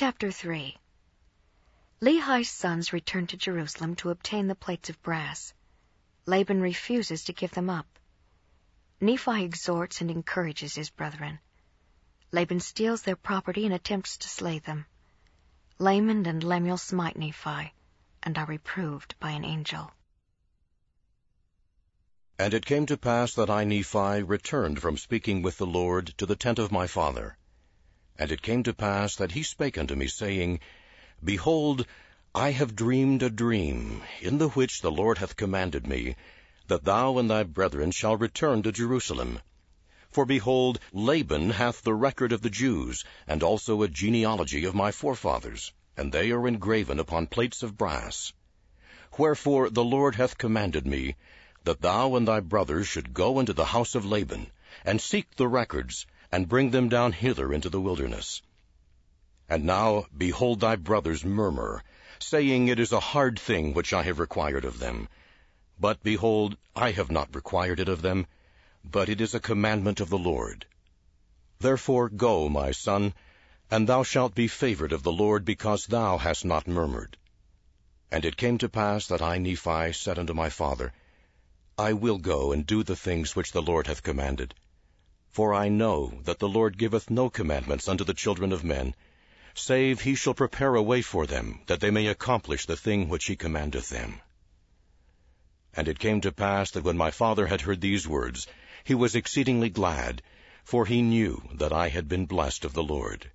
Chapter 3 Lehi's sons return to Jerusalem to obtain the plates of brass. Laban refuses to give them up. Nephi exhorts and encourages his brethren. Laban steals their property and attempts to slay them. Laman and Lemuel smite Nephi and are reproved by an angel. And it came to pass that I, Nephi, returned from speaking with the Lord to the tent of my father. And it came to pass that he spake unto me, saying, Behold, I have dreamed a dream, in the which the Lord hath commanded me, that thou and thy brethren shall return to Jerusalem. For behold, Laban hath the record of the Jews, and also a genealogy of my forefathers, and they are engraven upon plates of brass. Wherefore the Lord hath commanded me, that thou and thy brothers should go into the house of Laban, and seek the records, and bring them down hither into the wilderness. And now, behold, thy brothers murmur, saying, It is a hard thing which I have required of them. But behold, I have not required it of them, but it is a commandment of the Lord. Therefore go, my son, and thou shalt be favored of the Lord, because thou hast not murmured. And it came to pass that I, Nephi, said unto my father, I will go and do the things which the Lord hath commanded. For I know that the Lord giveth no commandments unto the children of men, save he shall prepare a way for them, that they may accomplish the thing which he commandeth them. And it came to pass that when my father had heard these words, he was exceedingly glad, for he knew that I had been blessed of the Lord.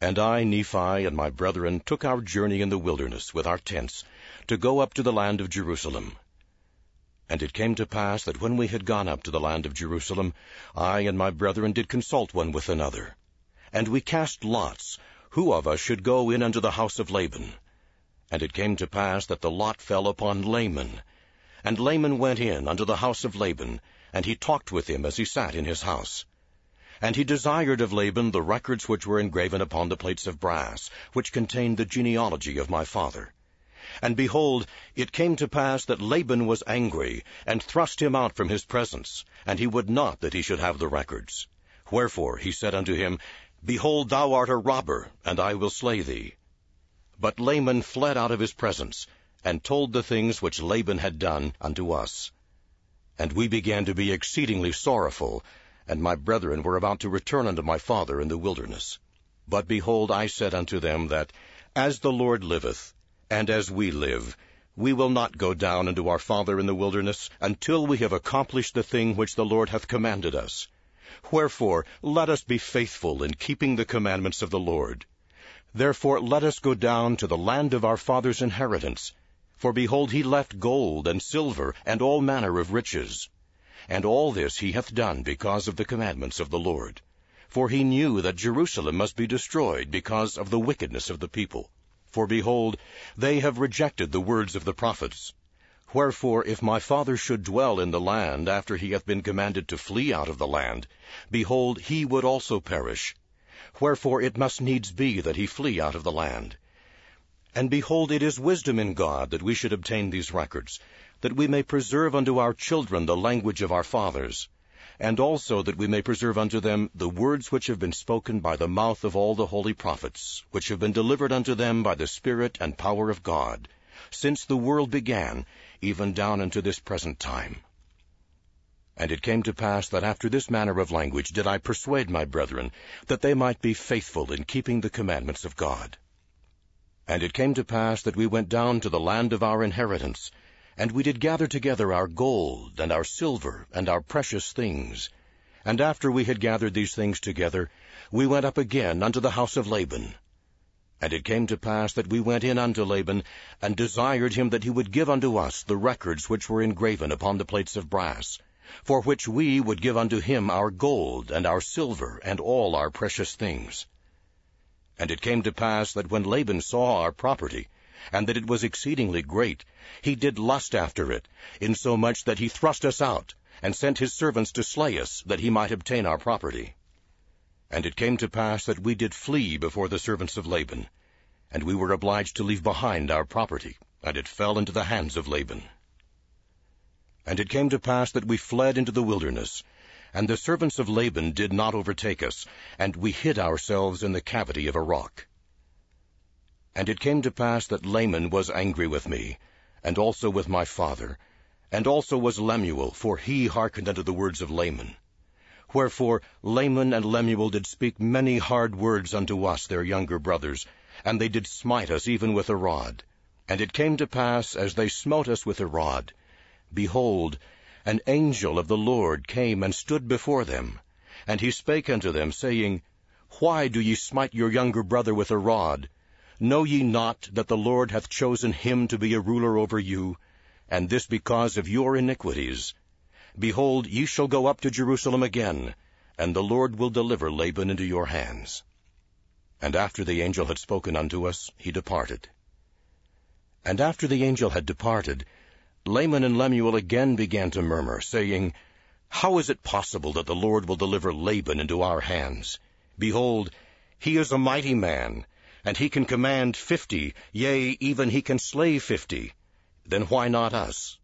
And I, Nephi, and my brethren took our journey in the wilderness with our tents, to go up to the land of Jerusalem. And it came to pass that when we had gone up to the land of Jerusalem, I and my brethren did consult one with another. And we cast lots, who of us should go in unto the house of Laban. And it came to pass that the lot fell upon Laman. And Laman went in unto the house of Laban, and he talked with him as he sat in his house. And he desired of Laban the records which were engraven upon the plates of brass, which contained the genealogy of my father. And behold, it came to pass that Laban was angry, and thrust him out from his presence, and he would not that he should have the records. Wherefore he said unto him, Behold, thou art a robber, and I will slay thee. But Laman fled out of his presence, and told the things which Laban had done unto us. And we began to be exceedingly sorrowful, and my brethren were about to return unto my father in the wilderness. But behold, I said unto them that, As the Lord liveth, and as we live, we will not go down unto our father in the wilderness until we have accomplished the thing which the Lord hath commanded us. Wherefore, let us be faithful in keeping the commandments of the Lord. Therefore, let us go down to the land of our father's inheritance. For behold, he left gold and silver and all manner of riches. And all this he hath done because of the commandments of the Lord. For he knew that Jerusalem must be destroyed because of the wickedness of the people. For behold, they have rejected the words of the prophets. Wherefore, if my father should dwell in the land after he hath been commanded to flee out of the land, behold, he would also perish. Wherefore it must needs be that he flee out of the land. And behold, it is wisdom in God that we should obtain these records, that we may preserve unto our children the language of our fathers, and also that we may preserve unto them the words which have been spoken by the mouth of all the holy prophets, which have been delivered unto them by the Spirit and power of God, since the world began, even down unto this present time. And it came to pass that after this manner of language did I persuade my brethren, that they might be faithful in keeping the commandments of God. And it came to pass that we went down to the land of our inheritance, and we did gather together our gold, and our silver, and our precious things. And after we had gathered these things together, we went up again unto the house of Laban. And it came to pass that we went in unto Laban, and desired him that he would give unto us the records which were engraven upon the plates of brass, for which we would give unto him our gold, and our silver, and all our precious things. And it came to pass that when Laban saw our property, and that it was exceedingly great, he did lust after it, insomuch that he thrust us out, and sent his servants to slay us, that he might obtain our property. And it came to pass that we did flee before the servants of Laban, and we were obliged to leave behind our property, and it fell into the hands of Laban. And it came to pass that we fled into the wilderness, and the servants of Laban did not overtake us, and we hid ourselves in the cavity of a rock. And it came to pass that Laman was angry with me, and also with my father, and also was Lemuel, for he hearkened unto the words of Laman. Wherefore Laman and Lemuel did speak many hard words unto us, their younger brothers, and they did smite us even with a rod. And it came to pass, as they smote us with a rod, behold, an angel of the Lord came and stood before them. And he spake unto them, saying, Why do ye smite your younger brother with a rod? Know ye not that the Lord hath chosen him to be a ruler over you, and this because of your iniquities? Behold, ye shall go up to Jerusalem again, and the Lord will deliver Laban into your hands. And after the angel had spoken unto us, he departed. And after the angel had departed, Laman and Lemuel again began to murmur, saying, How is it possible that the Lord will deliver Laban into our hands? Behold, he is a mighty man, and he can command fifty, yea, even he can slay fifty. Then why not us?